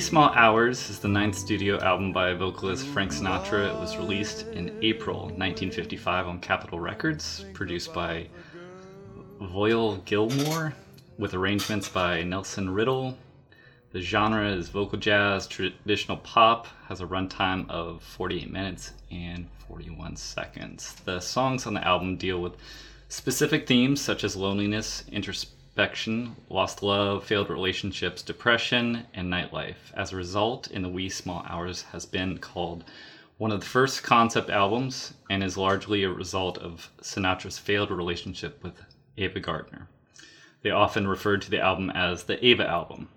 Wee Small Hours is the ninth studio album by vocalist Frank Sinatra. It was released in April 1955 on Capitol Records, produced by Voyle Gilmore, with arrangements by Nelson Riddle. The genre is vocal jazz, traditional pop, has a runtime of 48 minutes and 41 seconds. The songs on the album deal with specific themes such as loneliness, introspection, lost love, failed relationships, depression, and nightlife. As a result, In the Wee Small Hours has been called one of the first concept albums and is largely a result of Sinatra's failed relationship with Ava Gardner. They often referred to the album as the Ava album.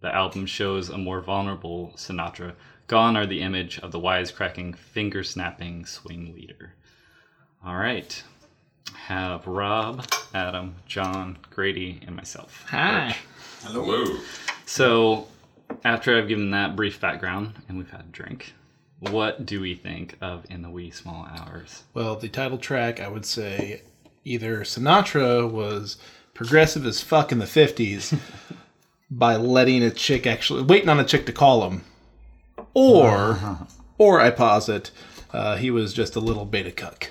The album shows a more vulnerable Sinatra. Gone are the image of the wisecracking, finger snapping swing leader. All right. Have Rob, Adam, John, Grady, and myself. Hi. Hello. So, after I've given that brief background and we've had a drink, what do we think of In the Wee Small Hours? Well, the title track, I would say either Sinatra was progressive as fuck in the 50s by letting a chick actually, waiting on a chick to call him, or, or I posit, uh, he was just a little beta cuck.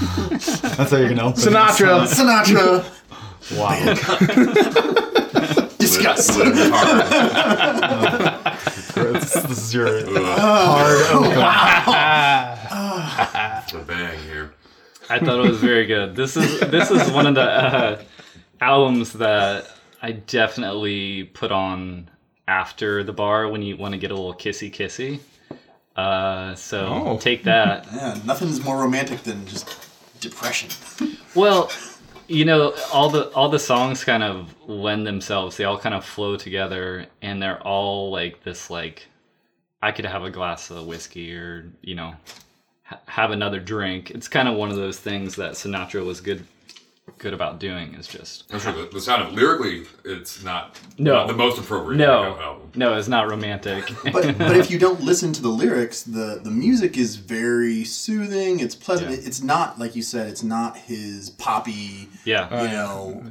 That's how you can open. Sinatra. Sinatra. Wow. Disgust. this, this is your hard open. a bang here. I thought it was very good. This is this is one of the uh, albums that I definitely put on after the bar when you want to get a little kissy kissy. Uh, so Oh. take that. Yeah, nothing's more romantic than just depression. Well, you know, all the all the songs kind of lend themselves. They all kind of flow together, and they're all like this. Like, I could have a glass of whiskey, or you know, ha- have another drink. It's kind of one of those things that Sinatra was good good about doing. Is just I'm sure the, the sound of lyrically, it's not, No. not the most appropriate no, album. no, it's not romantic. But but if you don't listen to the lyrics, the the music is very soothing. It's pleasant. Yeah. It- It's not like you said. It's not his poppy. yeah, You know,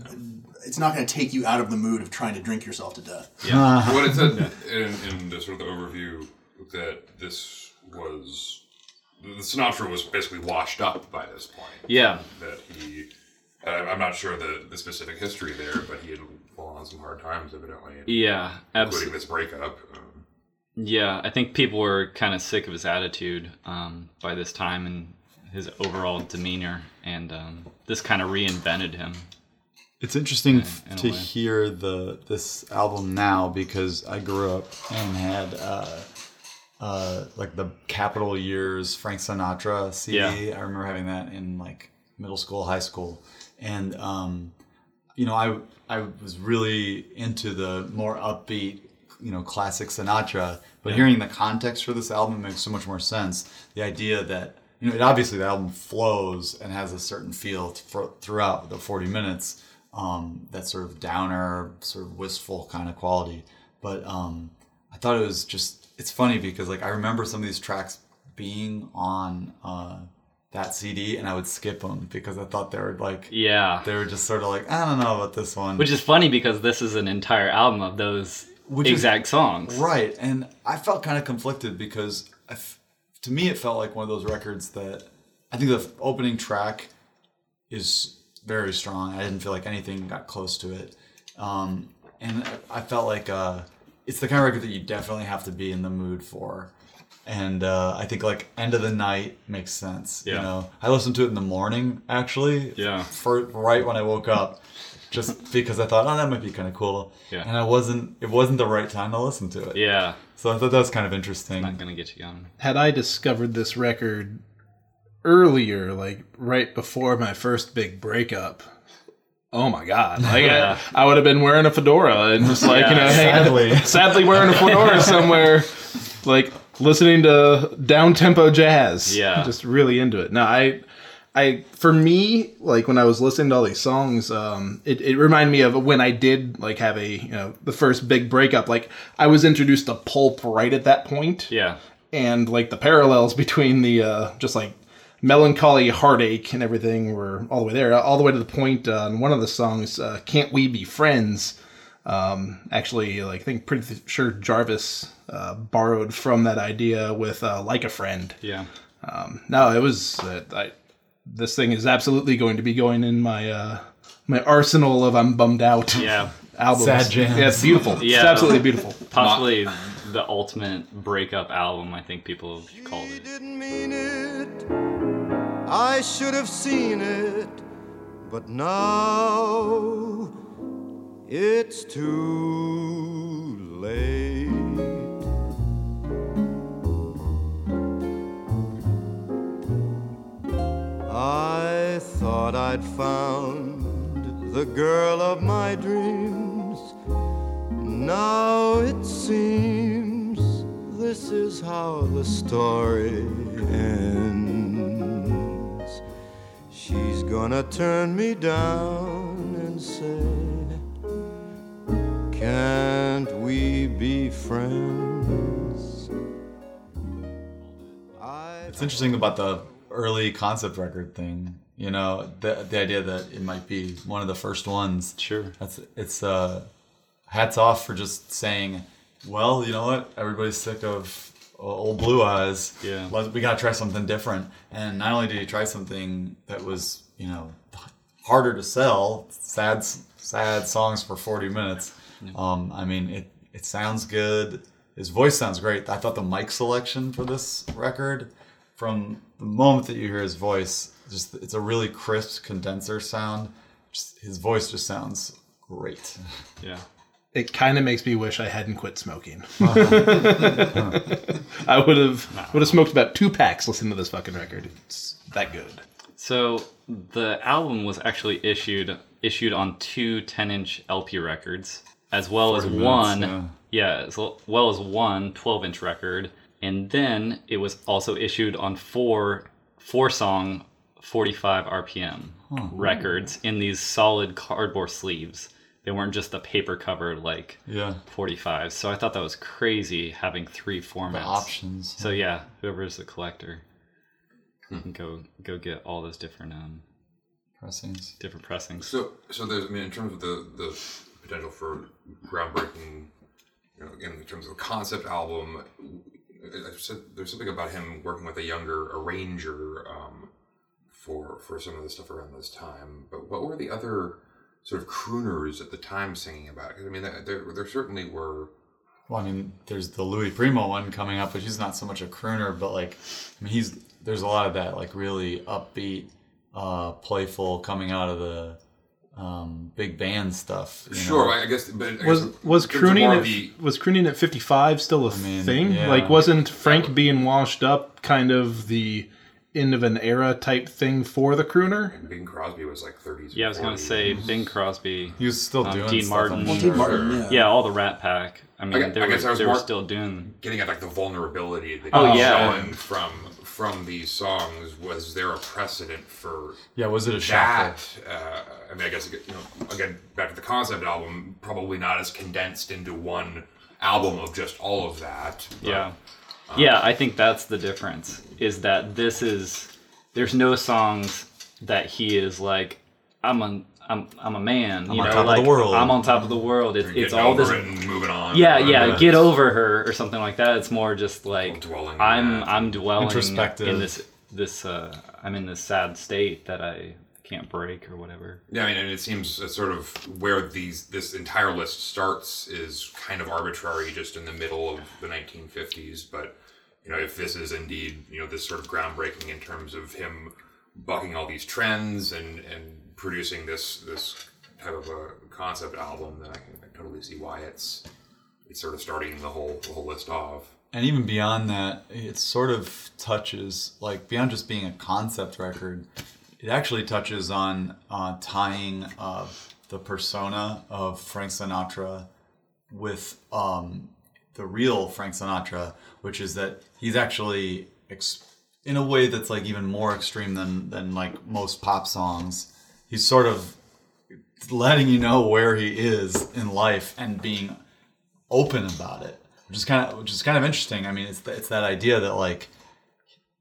it's not going to take you out of the mood of trying to drink yourself to death. Yeah. Uh-huh. What it said in, in the sort of the overview that this was the Sinatra was basically washed up by this point. yeah. That he, I- I'm not sure the the specific history there, but he had fallen on some hard times evidently, Yeah, absolutely. including absolutely. this breakup. Um, Yeah, I think people were kind of sick of his attitude um, by this time and his overall demeanor, and um, this kind of reinvented him. It's interesting in a to hear the this album now because I grew up and had uh, uh, like the Capitol Years Frank Sinatra CD. Yeah. I remember having that in like middle school, high school, and um, you know I I was really into the more upbeat, you know, classic Sinatra. But hearing the context for this album makes so much more sense. The idea that you know, it, obviously the album flows and has a certain feel for, throughout the 40 minutes. Um, that sort of downer, sort of wistful kind of quality. But um, I thought it was just, it's funny because like I remember some of these tracks being on uh, that CD and I would skip them because I thought they were like, Yeah, they were just sort of like, I don't know about this one. which is funny because this is an entire album of those Which is- exact songs. Right, and I felt kind of conflicted because I f- to me it felt like one of those records that I think the opening track is very strong. I didn't feel like anything got close to it, um, and I I felt like uh, it's the kind of record that you definitely have to be in the mood for. And uh, I think like end of the night makes sense. You know, I listened to it in the morning actually. Yeah. For right when I woke up, just because I thought, oh, that might be kind of cool. Yeah. And I wasn't. It wasn't the right time to listen to it. Yeah, So I thought that was kind of interesting. not gonna get you going. Had I discovered this record earlier, like right before my first big breakup, oh my god! Like Yeah. I, I would have been wearing a fedora and just like you know, Yeah, hanging, sadly. sadly wearing a fedora somewhere, like listening to down tempo jazz. Yeah. just really into it. Now I. I for me like when I was listening to all these songs, um, it, it reminded me of when I did like have a you know the first big breakup. Like I was introduced to pulp right at that point Yeah, and like the parallels between the uh, just like melancholy heartache and everything were all the way there all the way to the point uh, on one of the songs uh, can't we be friends um, actually like i think pretty sure jarvis uh, borrowed from that idea with uh, like a friend yeah. Um, no it was uh, I, this thing is absolutely going to be going in my uh, my arsenal of i'm bummed out Yeah, albums Sad jams. yeah it's beautiful it's Yeah. absolutely beautiful possibly the ultimate breakup album. I think people have called He it. didn't mean it. I should have seen it. But now it's too late. I thought I'd found the girl of my dreams. Now it seems this is how the story ends. She's gonna turn me down friends? It's interesting about the early concept record thing. You know, the the idea that it might be one of the first ones. Sure. That's it's uh hats off for just saying, well, you know what? Everybody's sick of uh, old blue eyes. Yeah. We got to try something different. And not only did he try something that was, you know, harder to sell, sad sad songs for 40 minutes. Um I mean, it it sounds good. His voice sounds great. I thought the mic selection for this record from the moment that you hear his voice, just it's a really crisp condenser sound. Just, his voice just sounds great. Yeah. it kind of makes me wish I hadn't quit smoking. Uh-huh. I would have would have smoked about two packs listening to this fucking record. It's that good. So the album was actually issued issued on two 10-inch LP records, as well as minutes, one, yeah. yeah. as well as one 12-inch record, and then it was also issued on four four song 45 RPM records in these solid cardboard sleeves. They weren't just the paper covered like Yeah. 45. So I thought that was crazy having three formats. The options. So yeah, whoever's a collector can go go get all those different um pressings. different pressings. So, so there's, I mean, in terms of the, the potential for groundbreaking, you know, again, in terms of a concept album, said there's something about him working with a younger arranger um, for for some of the stuff around this time. But what were the other sort of crooners at the time singing about? I mean, there, there certainly were. Well, I mean, there's the Louis Prima one coming up, which he's not so much a crooner, but like, I mean, he's there's a lot of that like really upbeat, uh, playful coming out of the um, big band stuff. you know? Sure, I guess. But I guess Was was in crooning at, the- was crooning at fifty five still a mean, thing? yeah. Like wasn't Frank being washed up kind of the end of an era type thing for the crooner? Bing Crosby was like 30s. Yeah, I was gonna say Bing Crosby. he was still Um, doing Dean stuff, Martin. Well. Dean Martin, yeah. Yeah, all the Rat Pack. I mean, I they I were guess I was they were still doing. getting at like the vulnerability that Oh, was yeah. showing from from these songs. Was there a precedent for Yeah, was it a shuffle? that? Uh, I mean, I guess you know, again, back to the concept album, probably not as condensed into one album of just all of that. but- Yeah, yeah. I think that's the difference. Is that this is there's no songs that he is like I'm a I'm I'm a man. you on know, top of the like, world. I'm on top of the world. It's, it's all this it moving on. Yeah, yeah, whatever. get over her or something like that. It's more just like dwelling on I'm that. I'm dwelling Introspective. in this this uh I'm in this sad state that I can't break or whatever. Yeah, I mean, and it seems sort of where these this entire list starts is kind of arbitrary, just in the middle of the 1950s. But you know, if this is indeed you know this sort of groundbreaking in terms of him bucking all these trends and and producing this this type of a concept album, then I can I totally see why it's it's sort of starting the whole the whole list off. And even beyond that, it sort of touches like beyond just being a concept record. It actually touches on uh, tying uh, the persona of Frank Sinatra with um, the real Frank Sinatra, which is that he's actually ex- in a way that's like even more extreme than than like most pop songs. He's sort of letting you know where he is in life and being open about it, which is kind of which is kind of interesting. I mean, it's it's that idea that like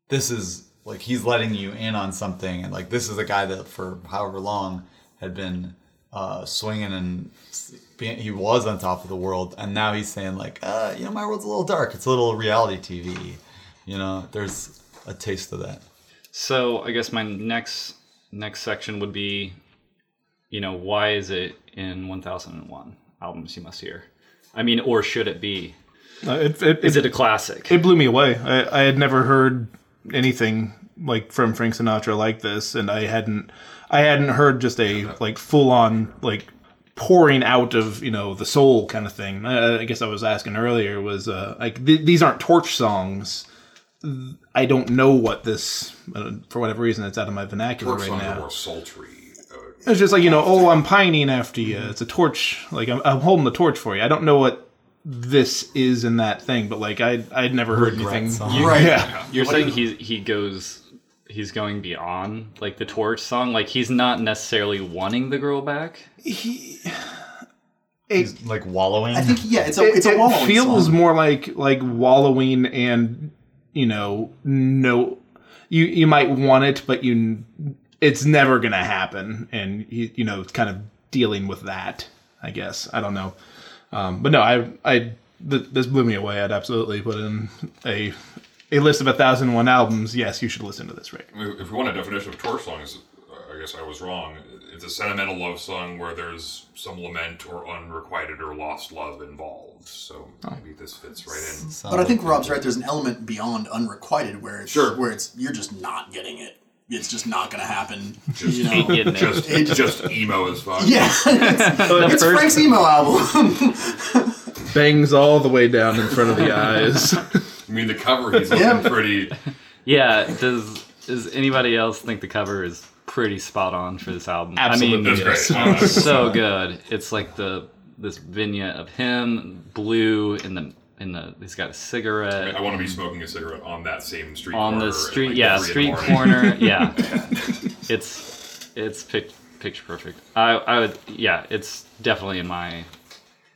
this is like he's letting you in on something, and like this is a guy that for however long had been uh, swinging and being, he was on top of the world, and now he's saying like, uh, you know, my world's a little dark. It's a little reality TV. You know, there's a taste of that. So I guess my next next section would be, you know, why is it in 1001 albums you must hear? I mean, or should it be? Uh, it, it, Is it, it a classic? it blew me away. I, I had never heard anything like from Frank Sinatra like this, and I hadn't I hadn't heard just a like full on like pouring out of you know the soul kind of thing. Uh, I guess I was asking earlier was uh, like th- these aren't torch songs. I don't know what this uh, for whatever reason it's out of my vernacular Torch right songs are now. more sultry. Uh, It's just like you know, oh, I'm pining after you. It's a torch. Like I'm, I'm holding the torch for you. I don't know what this is in that thing, but like I I'd never heard Regret anything. song. Right. Yeah. You're saying he he goes he's going beyond like the torch song. Like he's not necessarily wanting the girl back. He, He's like wallowing. I think yeah, it's a It, it's a it wallowing feels song. more like like wallowing and you know no you you might want it but you it's never gonna happen and you you know it's kind of dealing with that I guess I don't know um, but no I I th- this blew me away I'd absolutely put in a a list of a thousand and one albums yes you should listen to this record If we want a definition of torch songs, uh, I guess I was wrong. It's a sentimental love song where there's some lament or unrequited or lost love involved. So maybe this fits right in. But I think Rob's right. There's an element beyond unrequited where it's Sure. where it's you're just not getting it. It's just not going to happen. Just, You know? It. just, It just- just emo as fuck. Yeah, it's, it's first- Frank's emo album. bangs all the way down in front of the eyes I mean, the cover he's looking Yeah. pretty. Yeah. Does does anybody else think the cover is pretty spot on for this album? Absolutely. I mean, That's Yes. great. so good. It's like the this vignette of him, blue in the in the. He's got a cigarette I want to be smoking a cigarette on that same street on corner the street. like, yeah, three in the street corner. Yeah, it's it's pic, picture perfect. I I would yeah. It's definitely in my.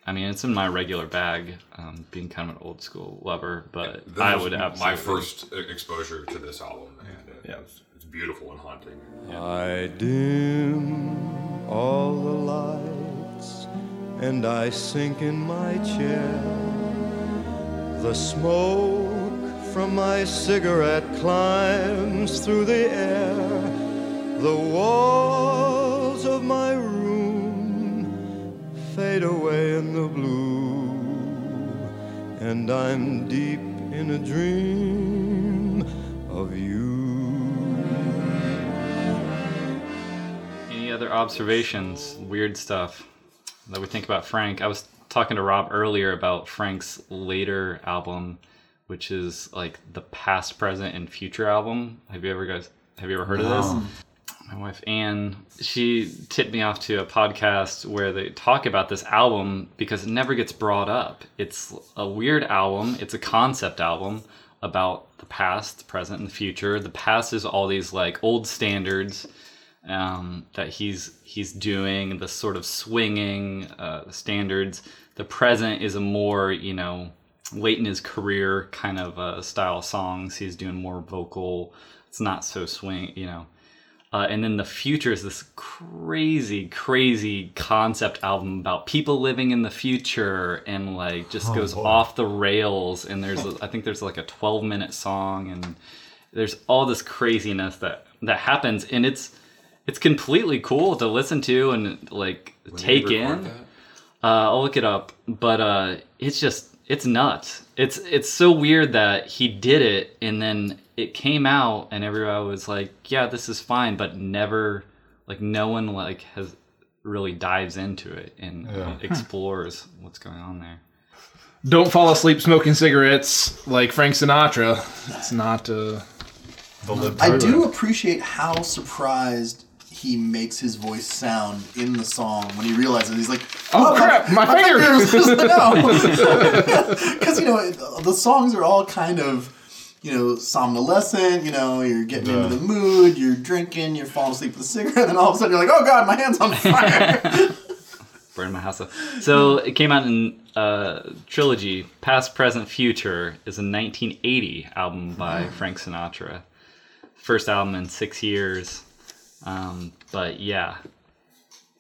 I mean, it's in my regular bag. Um, being kind of an old school lover, but That I was would absolutely. my first uh, exposure to this album, and uh, Yeah. it's, it's beautiful and haunting. I dim all the lights and I sink in my chair. The smoke from my cigarette climbs through the air. The walls of my room fade away in the blue, and I'm deep in a dream of you. Any other observations, weird stuff that we think about Frank? I was talking to Rob earlier about Frank's later album, which is like the past, present, and future album. Have you ever guys have you ever heard of this? My wife Anne, she tipped me off to a podcast where they talk about this album because it never gets brought up. It's a weird album. It's a concept album about the past, the present, and the future. The past is all these like old standards um, that he's he's doing the sort of swinging uh, standards. The present is a more you know late in his career kind of uh, style songs. He's doing more vocal. It's not so swing, you know. Uh, and then the future is this crazy, crazy concept album about people living in the future and like just goes off the rails. And there's, a, I think there's like a 12 minute song and there's all this craziness that that happens, and it's it's completely cool to listen to and like When take in. Uh, I'll look it up, but uh, it's just it's nuts. It's it's so weird that he did it and then it came out and everybody was like, "Yeah, this is fine," but never like no one like has really dives into it and Yeah. explores what's going on there. Don't fall asleep smoking cigarettes like Frank Sinatra. It's not. Uh, I tartar. do appreciate how surprised he makes his voice sound in the song when he realizes he's like, Oh, crap, my finger." Because you know the songs are all kind of you know somnolescent. You know you're getting Yeah. into the mood, you're drinking, you're falling asleep with a cigarette, and then all of a sudden you're like, oh god, my hand's on fire. Burn my house up. So it came out in uh, trilogy. Past, Present, Future is a 1980 album by Frank Sinatra. First album in six years. Um, but yeah,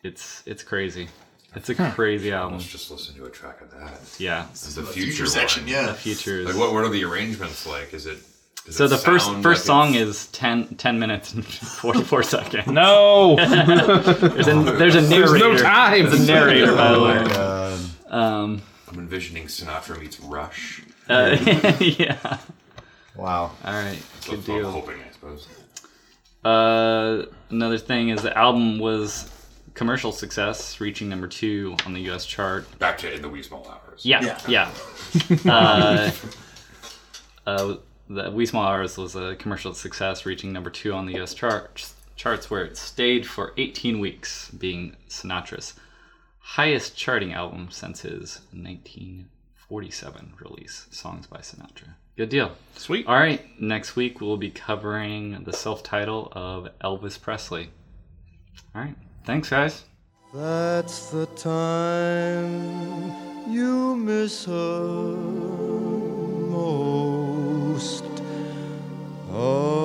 it's it's crazy. It's a crazy album. Let's just listen to a track of that. Yeah. This is the Future future, section, one. yeah. Future is. Like what? What are the arrangements like? Is it? Does So the first first like song it's- is 10, 10 minutes and 44 seconds. no, There's a, there's a narrator. there's no time. There's a narrator, by the Oh way. god. Um, I'm envisioning Sinatra meets Rush. uh, yeah. Wow. All right. So Good I'm deal. hoping, I suppose. Uh, another thing is the album was commercial success, reaching number two on the U.S. chart. Back to in the wee small hours. Yeah, yeah. uh, uh, the Wee Small Hours was a commercial success, reaching number two on the U.S. charts, charts where it stayed for 18 weeks, being Sinatra's highest charting album since his 1947 release, Songs by Sinatra. Good deal. Sweet. All right, next week we'll be covering the self-title of Elvis Presley. All right, Thanks, guys. That's the time you miss her most. Oh.